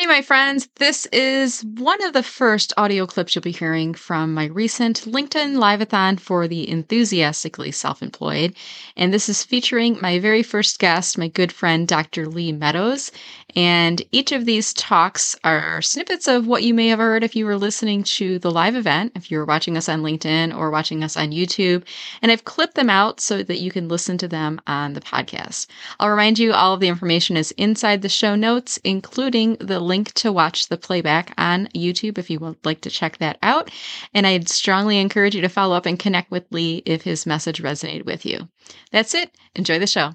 Hey, my friends. This is one of the first audio clips you'll be hearing from my recent LinkedIn Liveathon for the enthusiastically self employed. And this is featuring my very first guest, my good friend, Dr. Lee Meadows. And each of these talks are snippets of what you may have heard if you were listening to the live event, if you were watching us on LinkedIn or watching us on YouTube. And I've clipped them out so that you can listen to them on the podcast. I'll remind you all of the information is inside the show notes, including the link to watch the playback on YouTube if you would like to check that out. And I'd strongly encourage you to follow up and connect with Lee if his message resonated with you. That's it. Enjoy the show.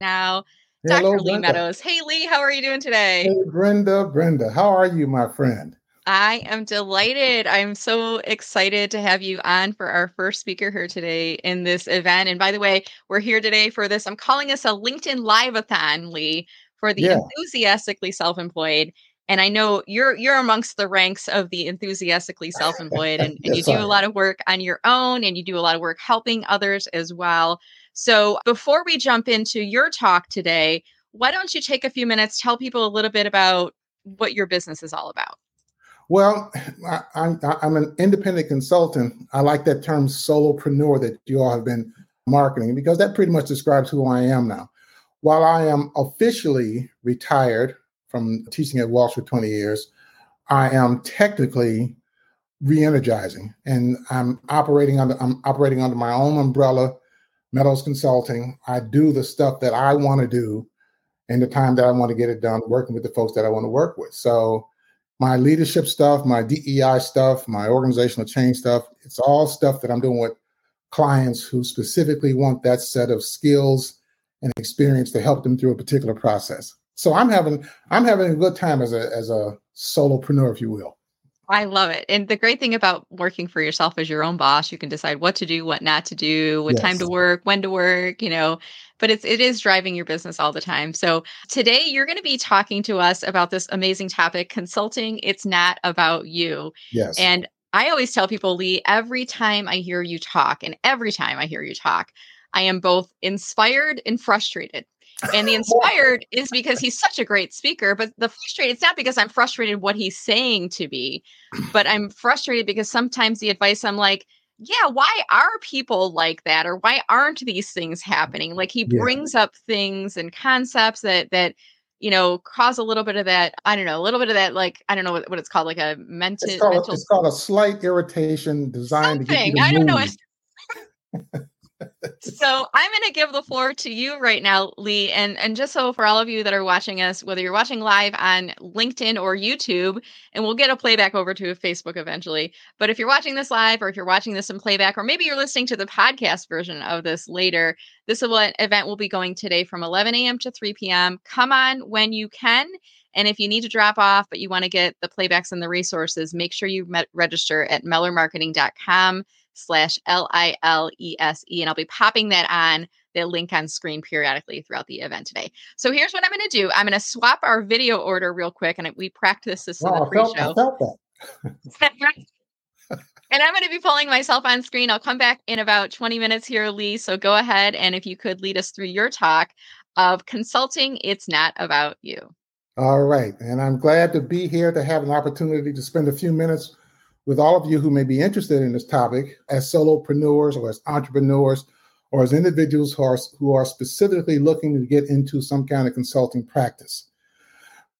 Now, Hello, Dr. Lee Brenda. Meadows. Hey, Lee, how are you doing today? Hey, Brenda, Brenda, how are you, my friend? I am delighted. I'm so excited to have you on for our first speaker here today in this event. And by the way, we're here today for this. I'm calling this a LinkedIn Live-a-thon, Lee, for the yeah. enthusiastically self-employed. And I know you're you're amongst the ranks of the enthusiastically self-employed, and, and you do a lot of work on your own, and you do a lot of work helping others as well. So before we jump into your talk today, why don't you take a few minutes, tell people a little bit about what your business is all about? Well, I, am I'm an independent consultant. I like that term solopreneur that you all have been marketing because that pretty much describes who I am now. While I am officially retired from teaching at Walsh for 20 years, I am technically re-energizing and I'm operating under I'm operating under my own umbrella, Meadows Consulting. I do the stuff that I want to do in the time that I want to get it done, working with the folks that I want to work with. So my leadership stuff, my DEI stuff, my organizational change stuff. It's all stuff that I'm doing with clients who specifically want that set of skills and experience to help them through a particular process. So I'm having I'm having a good time as a as a solopreneur, if you will. I love it. And the great thing about working for yourself as your own boss, you can decide what to do, what not to do, what yes. time to work, when to work, you know, but it's it is driving your business all the time. So today you're going to be talking to us about this amazing topic, consulting. It's not about you. Yes. And I always tell people, Lee, every time I hear you talk, and every time I hear you talk, I am both inspired and frustrated and the inspired is because he's such a great speaker, but the frustrated, it's not because I'm frustrated what he's saying to me, but I'm frustrated because sometimes the advice I'm like, yeah, why are people like that? Or why aren't these things happening? Like he yeah. brings up things and concepts that that you know cause a little bit of that i don't know a little bit of that like i don't know what, what it's called like a mental it's called, mental it's called a slight irritation designed Something. to get you to i don't know so I'm going to give the floor to you right now, Lee, and and just so for all of you that are watching us, whether you're watching live on LinkedIn or YouTube, and we'll get a playback over to Facebook eventually. But if you're watching this live, or if you're watching this in playback, or maybe you're listening to the podcast version of this later, this event will be going today from 11 a.m. to 3 p.m. Come on when you can. And if you need to drop off, but you want to get the playbacks and the resources, make sure you met- register at mellermarketing.com slash L I L E S E. And I'll be popping that on the link on screen periodically throughout the event today. So here's what I'm going to do. I'm going to swap our video order real quick. And we practice this in the pre-show. and I'm going to be pulling myself on screen. I'll come back in about 20 minutes here, Lee. So go ahead. And if you could lead us through your talk of consulting, it's not about you. All right. And I'm glad to be here to have an opportunity to spend a few minutes with all of you who may be interested in this topic as solopreneurs or as entrepreneurs or as individuals who are, who are specifically looking to get into some kind of consulting practice.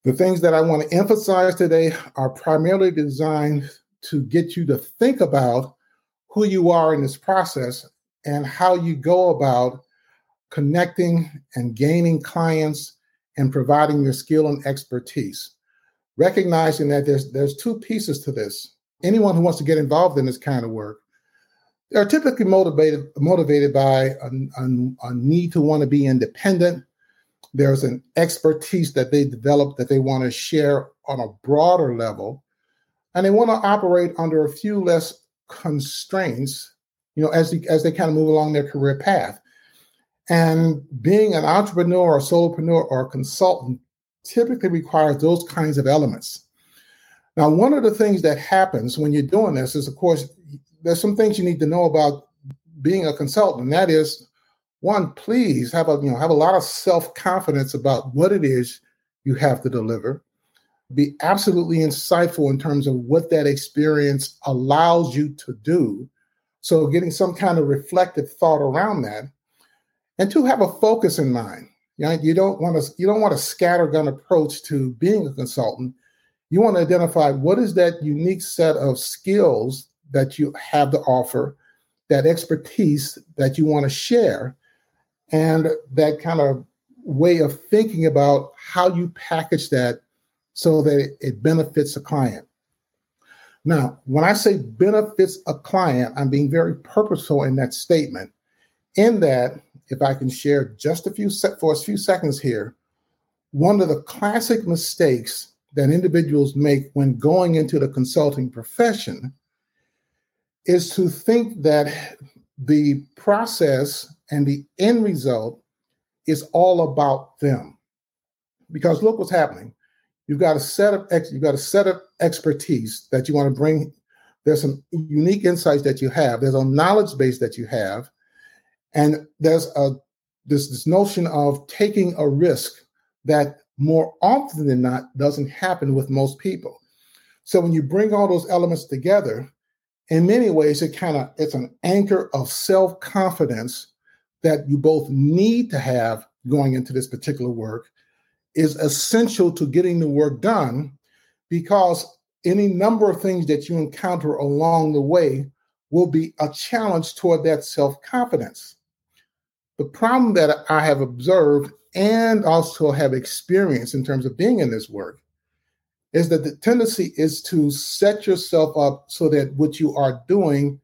The things that I want to emphasize today are primarily designed to get you to think about who you are in this process and how you go about connecting and gaining clients and providing your skill and expertise. Recognizing that there's there's two pieces to this anyone who wants to get involved in this kind of work, they're typically motivated motivated by a, a, a need to want to be independent. There's an expertise that they develop that they want to share on a broader level, and they want to operate under a few less constraints, you know, as they, as they kind of move along their career path. And being an entrepreneur or solopreneur or consultant typically requires those kinds of elements. Now, one of the things that happens when you're doing this is, of course, there's some things you need to know about being a consultant. And that is, one, please have a you know have a lot of self confidence about what it is you have to deliver. be absolutely insightful in terms of what that experience allows you to do. So, getting some kind of reflective thought around that, and to have a focus in mind. You, know, you don't want to you don't want a scattergun approach to being a consultant. You want to identify what is that unique set of skills that you have to offer, that expertise that you want to share, and that kind of way of thinking about how you package that so that it benefits a client. Now, when I say benefits a client, I'm being very purposeful in that statement. In that, if I can share just a few se- for a few seconds here, one of the classic mistakes that individuals make when going into the consulting profession is to think that the process and the end result is all about them. Because look what's happening. You've got a set of ex, you've got a set of expertise that you want to bring. There's some unique insights that you have. There's a knowledge base that you have, and there's a this this notion of taking a risk that more often than not doesn't happen with most people. So when you bring all those elements together, in many ways, it kind of it's an anchor of self confidence that you both need to have going into this particular work is essential to getting the work done because any number of things that you encounter along the way will be a challenge toward that self confidence. The problem that I have observed and also have experience in terms of being in this work is that the tendency is to set yourself up so that what you are doing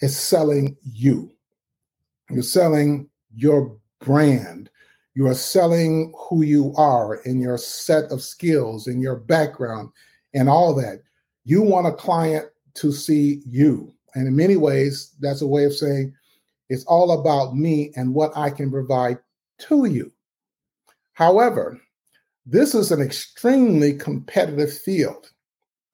is selling you. You're selling your brand, you are selling who you are in your set of skills and your background and all that. You want a client to see you. And in many ways, that's a way of saying it's all about me and what I can provide to you. However, this is an extremely competitive field.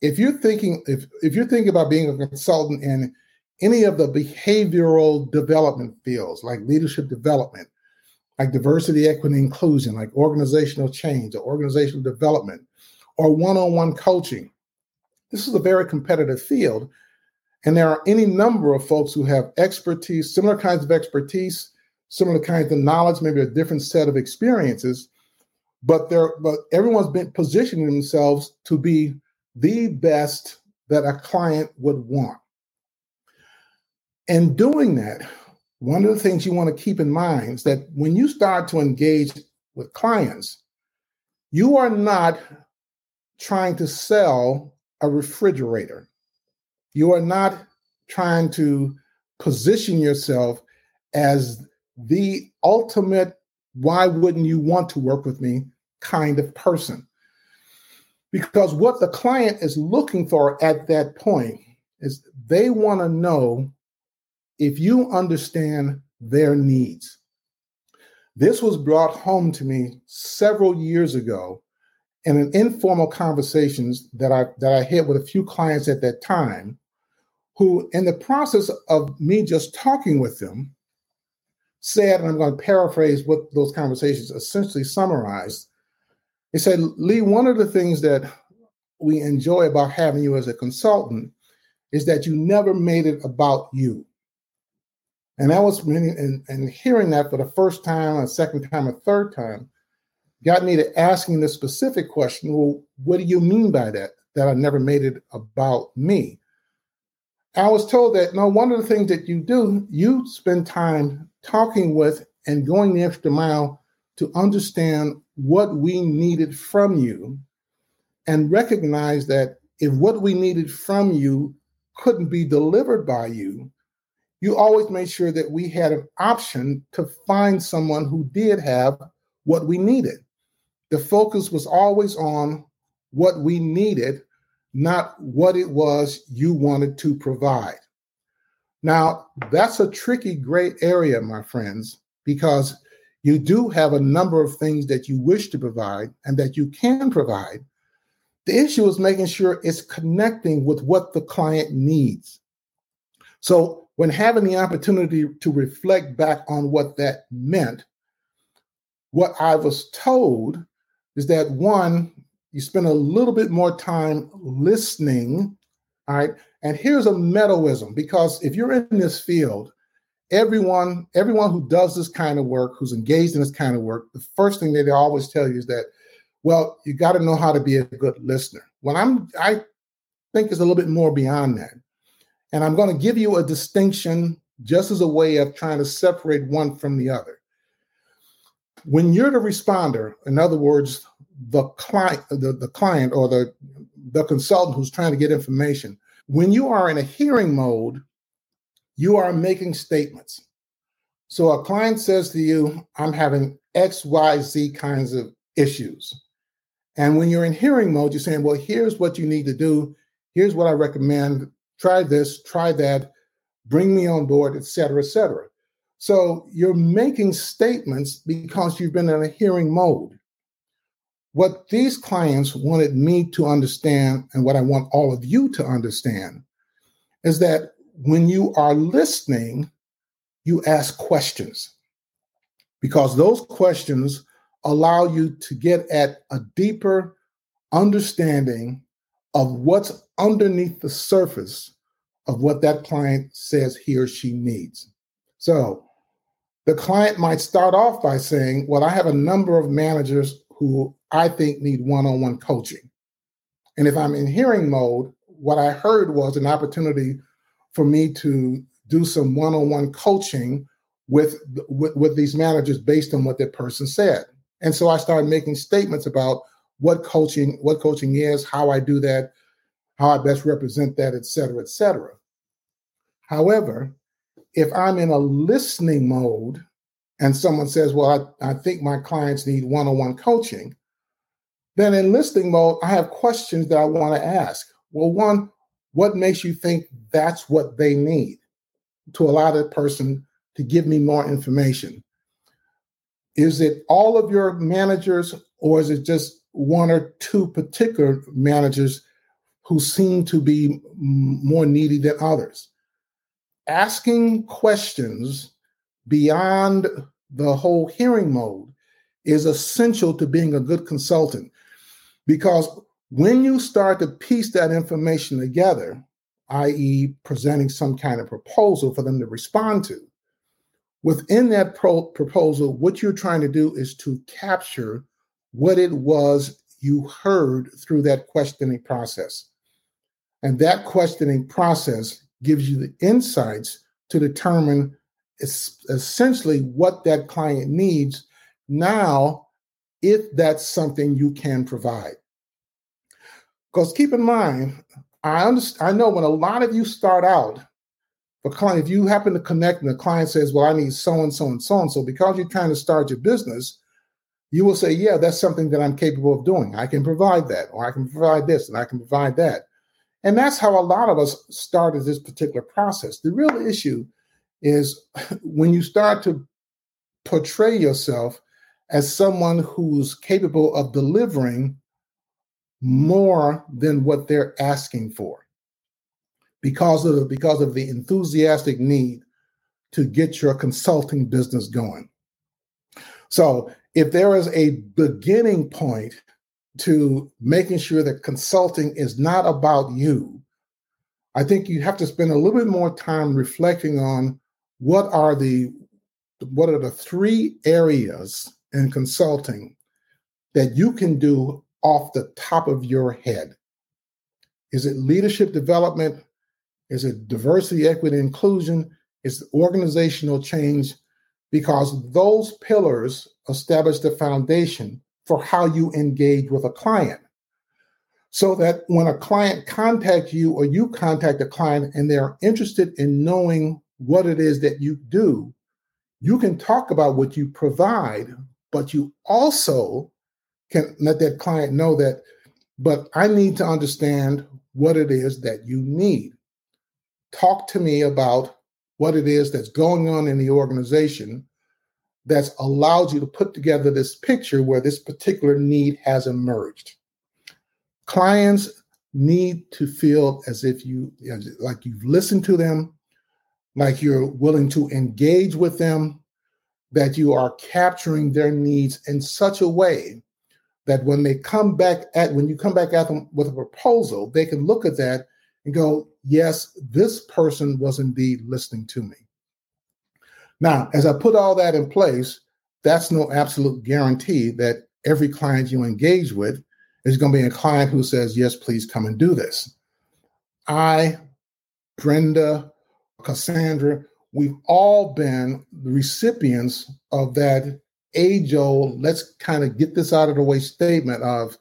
If you're thinking if, if you're thinking about being a consultant in any of the behavioral development fields like leadership development, like diversity, equity, inclusion, like organizational change or organizational development, or one on one coaching. This is a very competitive field. And there are any number of folks who have expertise, similar kinds of expertise, similar kinds of knowledge, maybe a different set of experiences, but there, but everyone's been positioning themselves to be the best that a client would want. And doing that, one of the things you want to keep in mind is that when you start to engage with clients, you are not trying to sell a refrigerator. You are not trying to position yourself as the ultimate, why wouldn't you want to work with me kind of person. Because what the client is looking for at that point is they want to know if you understand their needs. This was brought home to me several years ago in an informal conversations that I that I had with a few clients at that time who in the process of me just talking with them said and I'm going to paraphrase what those conversations essentially summarized he said Lee one of the things that we enjoy about having you as a consultant is that you never made it about you and that was really, and, and hearing that for the first time, a second time, a third time, got me to asking the specific question well, what do you mean by that? That I never made it about me. I was told that no, one of the things that you do, you spend time talking with and going the extra mile to understand what we needed from you and recognize that if what we needed from you couldn't be delivered by you, you always made sure that we had an option to find someone who did have what we needed. The focus was always on what we needed, not what it was you wanted to provide. Now, that's a tricky gray area, my friends, because you do have a number of things that you wish to provide and that you can provide. The issue is making sure it's connecting with what the client needs. So when having the opportunity to reflect back on what that meant, what I was told is that one, you spend a little bit more time listening. All right. And here's a Meadowism because if you're in this field, everyone, everyone who does this kind of work, who's engaged in this kind of work, the first thing that they always tell you is that, well, you got to know how to be a good listener. well I'm, I think it's a little bit more beyond that. And I'm going to give you a distinction just as a way of trying to separate one from the other. When you're the responder, in other words, the client, the, the client or the, the consultant who's trying to get information, when you are in a hearing mode, you are making statements. So a client says to you, I'm having X, Y, Z kinds of issues. And when you're in hearing mode, you're saying, well, here's what you need to do. Here's what I recommend. Try this, try that, bring me on board, et cetera, et cetera. So you're making statements because you've been in a hearing mode. What these clients wanted me to understand, and what I want all of you to understand, is that when you are listening, you ask questions because those questions allow you to get at a deeper understanding of what's underneath the surface of what that client says he or she needs. So the client might start off by saying, Well, I have a number of managers who I think need one on one coaching. And if I'm in hearing mode, what I heard was an opportunity for me to do some one on one coaching with, with, with these managers based on what that person said. And so I started making statements about what coaching, what coaching is, how I do that, how I best represent that, et cetera, et cetera. However, if I'm in a listening mode and someone says, Well, I, I think my clients need one on one coaching, then in listening mode, I have questions that I want to ask. Well, one, what makes you think that's what they need to allow that person to give me more information? Is it all of your managers, or is it just one or two particular managers who seem to be more needy than others? Asking questions beyond the whole hearing mode is essential to being a good consultant because when you start to piece that information together, i.e., presenting some kind of proposal for them to respond to, within that pro- proposal, what you're trying to do is to capture what it was you heard through that questioning process. And that questioning process gives you the insights to determine essentially what that client needs now, if that's something you can provide. Because keep in mind, I understand, I know when a lot of you start out, a client, if you happen to connect and the client says, Well, I need so and so and so and so, because you're trying to start your business, you will say, Yeah, that's something that I'm capable of doing. I can provide that, or I can provide this, and I can provide that. And that's how a lot of us started this particular process. The real issue is when you start to portray yourself as someone who's capable of delivering more than what they're asking for because of because of the enthusiastic need to get your consulting business going. So, if there is a beginning point to making sure that consulting is not about you, I think you have to spend a little bit more time reflecting on what are the what are the three areas in consulting that you can do off the top of your head? Is it leadership development? Is it diversity, equity, inclusion? Is it organizational change? Because those pillars establish the foundation for how you engage with a client. So that when a client contacts you or you contact a client and they're interested in knowing what it is that you do, you can talk about what you provide, but you also can let that client know that, but I need to understand what it is that you need. Talk to me about what it is that's going on in the organization that's allowed you to put together this picture where this particular need has emerged. Clients need to feel as if you like you've listened to them, like you're willing to engage with them, that you are capturing their needs in such a way that when they come back at when you come back at them with a proposal, they can look at that and go, yes, this person was indeed listening to me. Now, as I put all that in place, that's no absolute guarantee that every client you engage with is going to be a client who says, yes, please come and do this. I, Brenda, Cassandra, we've all been recipients of that age old, let's kind of get this out of the way statement of,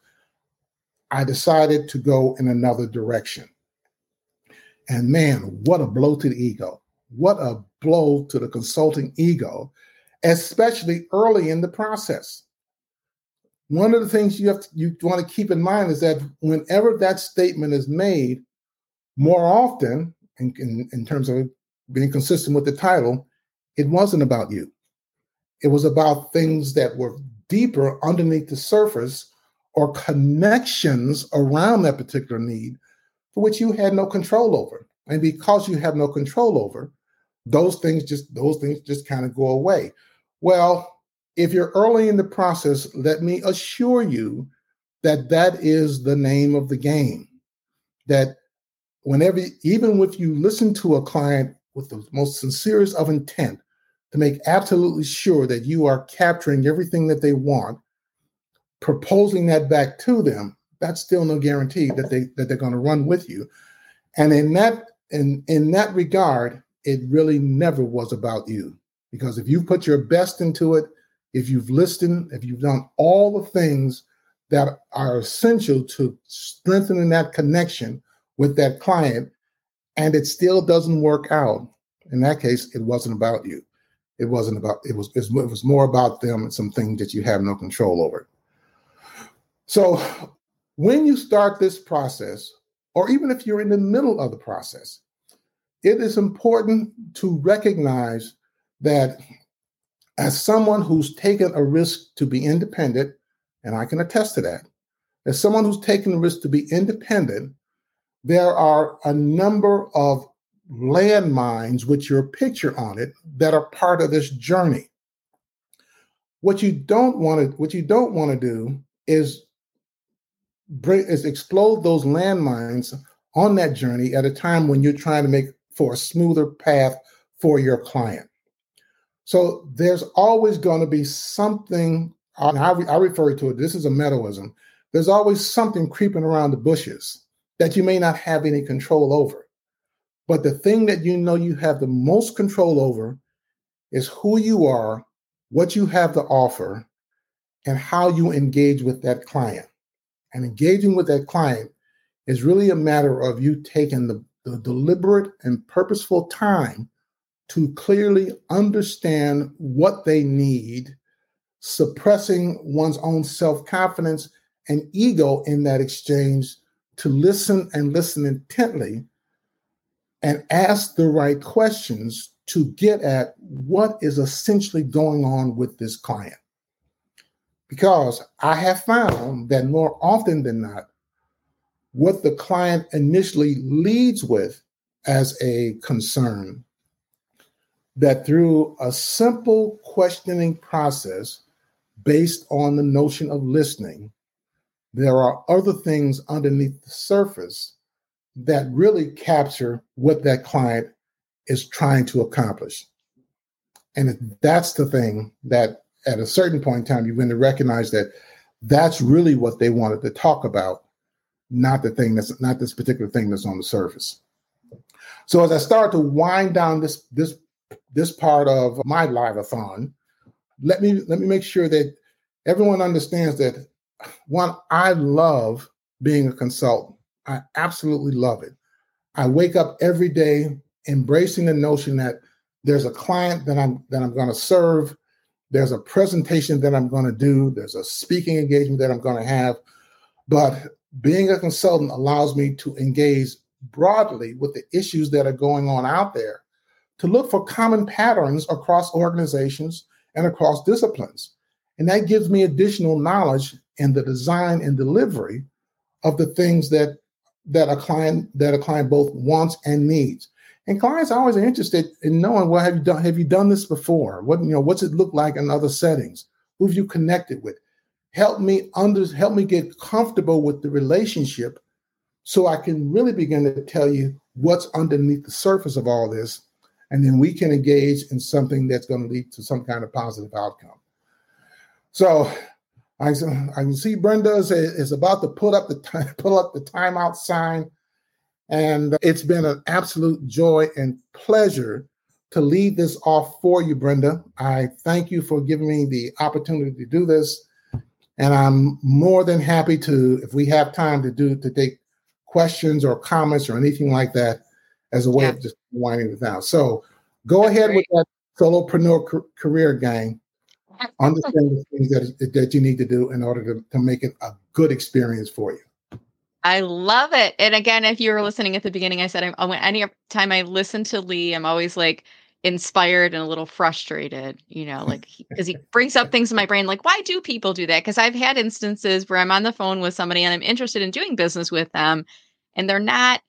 I decided to go in another direction. And man, what a blow to the ego. What a blow to the consulting ego, especially early in the process. One of the things you have to, you want to keep in mind is that whenever that statement is made, more often, in, in, in terms of being consistent with the title, it wasn't about you. It was about things that were deeper underneath the surface or connections around that particular need for which you had no control over. And because you have no control over, those things just those things just kind of go away. Well, if you're early in the process, let me assure you that that is the name of the game. That whenever even if you listen to a client with the most sincerest of intent to make absolutely sure that you are capturing everything that they want, proposing that back to them, that's still no guarantee that they that they're going to run with you. And in that in in that regard, it really never was about you. Because if you put your best into it, if you've listened, if you've done all the things that are essential to strengthening that connection with that client, and it still doesn't work out, in that case, it wasn't about you. It wasn't about it was it was more about them and some things that you have no control over. So when you start this process, or even if you're in the middle of the process, it is important to recognize that as someone who's taken a risk to be independent, and I can attest to that, as someone who's taken the risk to be independent, there are a number of landmines with your picture on it that are part of this journey. What you don't want to what you don't want to do is is explode those landmines on that journey at a time when you're trying to make for a smoother path for your client. So there's always going to be something, I, I refer to it, this is a Meadowism. There's always something creeping around the bushes that you may not have any control over. But the thing that you know you have the most control over is who you are, what you have to offer, and how you engage with that client. And engaging with that client is really a matter of you taking the the deliberate and purposeful time to clearly understand what they need, suppressing one's own self confidence and ego in that exchange to listen and listen intently and ask the right questions to get at what is essentially going on with this client. Because I have found that more often than not, what the client initially leads with as a concern. That through a simple questioning process based on the notion of listening, there are other things underneath the surface that really capture what that client is trying to accomplish. And that's the thing that at a certain point in time, you begin to recognize that that's really what they wanted to talk about not the thing that's not this particular thing that's on the surface. So as I start to wind down this this this part of my live-a-thon, let me let me make sure that everyone understands that one, I love being a consultant. I absolutely love it. I wake up every day embracing the notion that there's a client that I'm that I'm going to serve, there's a presentation that I'm going to do, there's a speaking engagement that I'm going to have, but being a consultant allows me to engage broadly with the issues that are going on out there to look for common patterns across organizations and across disciplines. And that gives me additional knowledge in the design and delivery of the things that that a client that a client both wants and needs. And clients always are interested in knowing, well, have you done have you done this before? What you know, what's it look like in other settings? Who have you connected with? help me under help me get comfortable with the relationship so I can really begin to tell you what's underneath the surface of all this. And then we can engage in something that's going to lead to some kind of positive outcome. So I, I can see Brenda is, is about to put up the time, pull up the timeout sign. And it's been an absolute joy and pleasure to lead this off for you, Brenda. I thank you for giving me the opportunity to do this. And I'm more than happy to, if we have time to do, to take questions or comments or anything like that as a way yeah. of just winding it down. So go That's ahead great. with that solopreneur career gang. Understand the things that, that you need to do in order to, to make it a good experience for you. I love it. And again, if you were listening at the beginning, I said I'm, any time I listen to Lee, I'm always like, inspired and a little frustrated, you know, like because he, he brings up things in my brain like, why do people do that? Because I've had instances where I'm on the phone with somebody and I'm interested in doing business with them and they're not.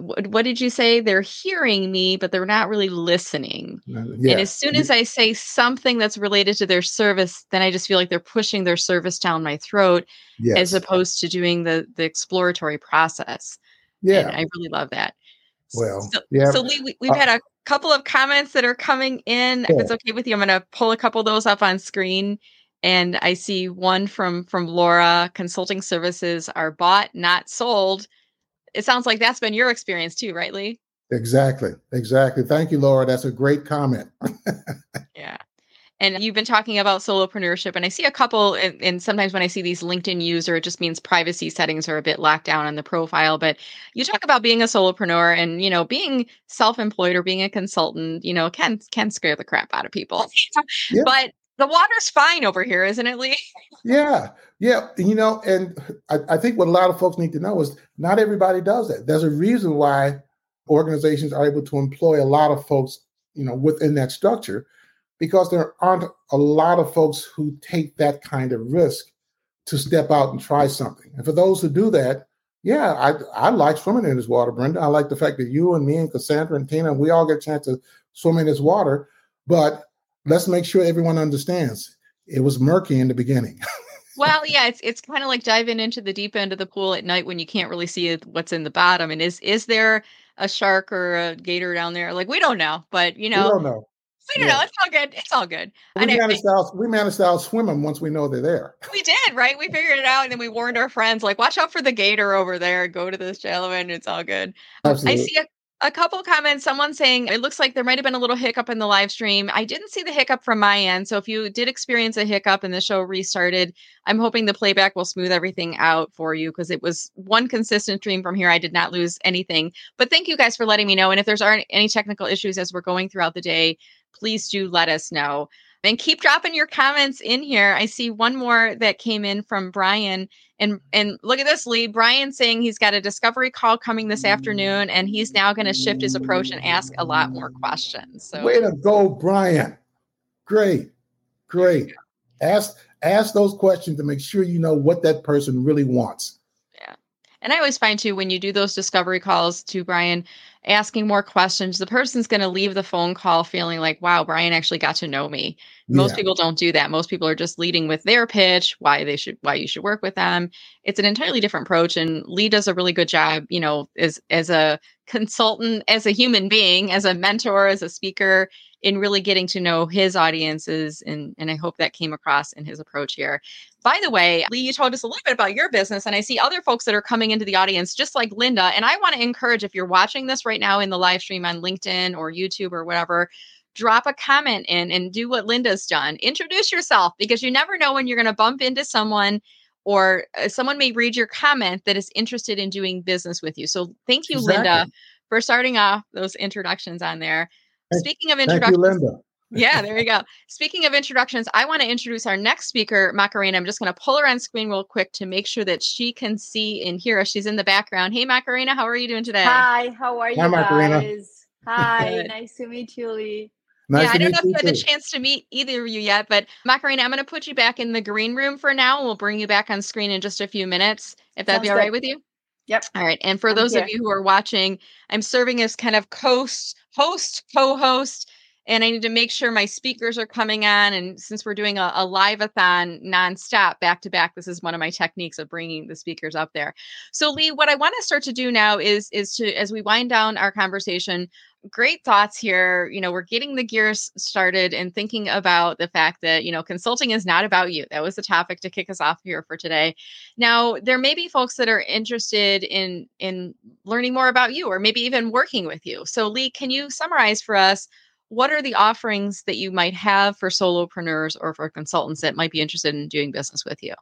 What, what did you say? They're hearing me, but they're not really listening. Yeah. And as soon as I say something that's related to their service, then I just feel like they're pushing their service down my throat, yes. as opposed to doing the the exploratory process. Yeah, and I really love that. Well, so, yeah. So Lee, we, have uh, had a couple of comments that are coming in. If it's okay with you, I'm going to pull a couple of those up on screen. And I see one from from Laura. Consulting services are bought, not sold. It sounds like that's been your experience too, right, Lee? Exactly. Exactly. Thank you, Laura. That's a great comment. yeah. And you've been talking about solopreneurship, and I see a couple. And, and, sometimes when I see these LinkedIn user, it just means privacy settings are a bit locked down on the profile. But you talk about being a solopreneur, and you know, being self-employed or being a consultant, you know, can can scare the crap out of people. yeah. But the water's fine over here, isn't it, Lee? yeah, yeah. You know, and I, I think what a lot of folks need to know is not everybody does that. There's a reason why organizations are able to employ a lot of folks, you know, within that structure because there aren't a lot of folks who take that kind of risk to step out and try something. And for those who do that, yeah, I I like swimming in this water, Brenda. I like the fact that you and me and Cassandra and Tina, we all get a chance to swim in this water. But let's make sure everyone understands it was murky in the beginning. well, yeah, it's it's kind of like diving into the deep end of the pool at night when you can't really see what's in the bottom. And is is there a shark or a gator down there? Like we don't know, but you know, we don't know. We don't yeah. know. It's all good. It's all good. We and managed, I, out, we managed to outswim them once we know they're there. We did, right? We figured it out, and then we warned our friends, like, watch out for the gator over there. Go to this shallow end. It's all good. Absolutely. I see a a couple comments someone saying it looks like there might have been a little hiccup in the live stream i didn't see the hiccup from my end so if you did experience a hiccup and the show restarted i'm hoping the playback will smooth everything out for you because it was one consistent stream from here i did not lose anything but thank you guys for letting me know and if there's aren't any technical issues as we're going throughout the day please do let us know. And keep dropping your comments in here. I see one more that came in from Brian. And and look at this, Lee. Brian saying he's got a discovery call coming this afternoon, and he's now going to shift his approach and ask a lot more questions. So way to go, Brian. Great, great. Ask ask those questions to make sure you know what that person really wants. Yeah. And I always find too when you do those discovery calls to Brian, asking more questions, the person's going to leave the phone call feeling like, wow, Brian actually got to know me. Most yeah. people don't do that. Most people are just leading with their pitch, why they should, why you should work with them. It's an entirely different approach. And Lee does a really good job, you know, as, as a consultant, as a human being, as a mentor, as a speaker, in really getting to know his audiences. And, and I hope that came across in his approach here. By the way, Lee, you told us a little bit about your business, and I see other folks that are coming into the audience, just like Linda. And I want to encourage if you're watching this right now in the live stream on LinkedIn or YouTube or whatever, drop a comment in and do what Linda's done. Introduce yourself because you never know when you're going to bump into someone or uh, someone may read your comment that is interested in doing business with you. So thank you, exactly. Linda, for starting off those introductions on there. Speaking of introductions, thank you, Linda yeah, there you go. Speaking of introductions, I want to introduce our next speaker, Macarena. I'm just going to pull her on screen real quick to make sure that she can see and hear us. She's in the background. Hey, Macarena, how are you doing today? Hi, how are you Hi, Macarena. guys? Hi, nice to meet you, Lee. Nice yeah, I don't know if you had the chance to meet either of you yet, but Macarena, I'm going to put you back in the green room for now. We'll bring you back on screen in just a few minutes, if that'd Sounds be all good. right with you. Yep. All right. And for I'm those here. of you who are watching, I'm serving as kind of host, host, co-host, and I need to make sure my speakers are coming on. And since we're doing a, a live-a-thon nonstop, back to back, this is one of my techniques of bringing the speakers up there. So, Lee, what I want to start to do now is is to as we wind down our conversation, great thoughts here. You know, we're getting the gears started and thinking about the fact that, you know, consulting is not about you. That was the topic to kick us off here for today. Now, there may be folks that are interested in in learning more about you or maybe even working with you. So, Lee, can you summarize for us what are the offerings that you might have for solopreneurs or for consultants that might be interested in doing business with you?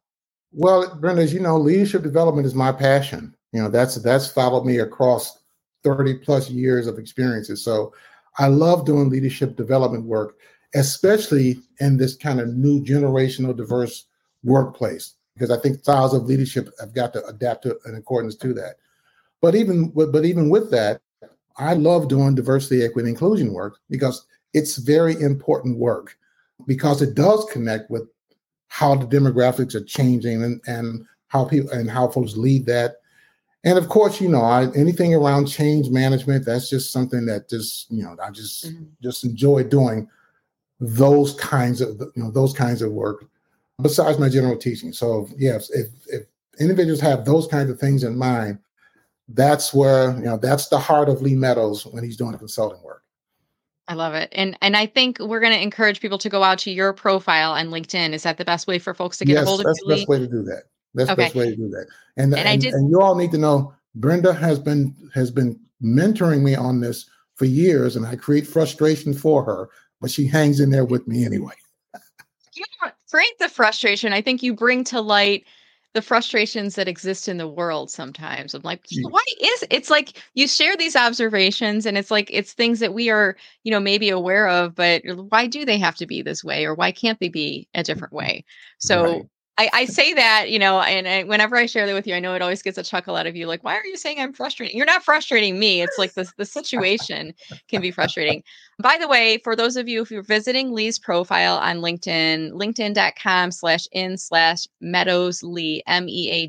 Well, Brenda, as you know, leadership development is my passion. You know, that's that's followed me across 30 plus years of experiences. So I love doing leadership development work, especially in this kind of new generational diverse workplace, because I think styles of leadership have got to adapt to in accordance to that. But even but even with that, I love doing diversity, equity, inclusion work because it's very important work because it does connect with how the demographics are changing and, and how people and how folks lead that and of course, you know, I, anything around change management, that's just something that just, you know, I just mm-hmm. just enjoy doing those kinds of, you know, those kinds of work besides my general teaching. So yes, if, if individuals have those kinds of things in mind, that's where, you know, that's the heart of Lee Meadows when he's doing consulting work. I love it. And and I think we're going to encourage people to go out to your profile on LinkedIn. Is that the best way for folks to get yes, a hold of you? That's the best way to do that. That's okay. the best way to do that. And and, and, I did, and you all need to know Brenda has been has been mentoring me on this for years, and I create frustration for her, but she hangs in there with me anyway. you create the frustration. I think you bring to light the frustrations that exist in the world sometimes. I'm like, mm. why is it's like you share these observations and it's like it's things that we are, you know, maybe aware of, but why do they have to be this way or why can't they be a mm. different way? So right. I, I say that, you know, and I, whenever I share that with you, I know it always gets a chuckle out of you. Like, why are you saying I'm frustrating? You're not frustrating me. It's like the, the situation can be frustrating. By the way, for those of you, if you're visiting Lee's profile on LinkedIn, linkedin.com slash in slash Meadows Lee, M A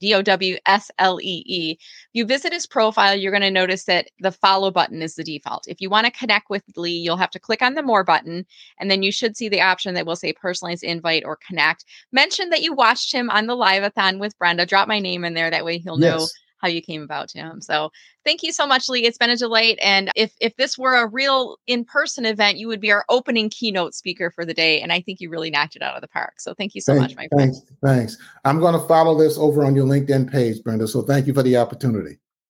D O W S L E E. If you visit his profile, you're going to notice that the follow button is the default. If you want to connect with Lee, you'll have to click on the more button, and then you should see the option that will say personalized invite or connect. Mention that you watched him on the live-a-thon with Brenda. Drop my name in there. That way he'll yes. know how you came about to him. So thank you so much, Lee. It's been a delight. And if if this were a real in-person event, you would be our opening keynote speaker for the day. And I think you really knocked it out of the park. So thank you so thanks, much, my friend. Thanks. Thanks. I'm going to follow this over on your LinkedIn page, Brenda. So thank you for the opportunity.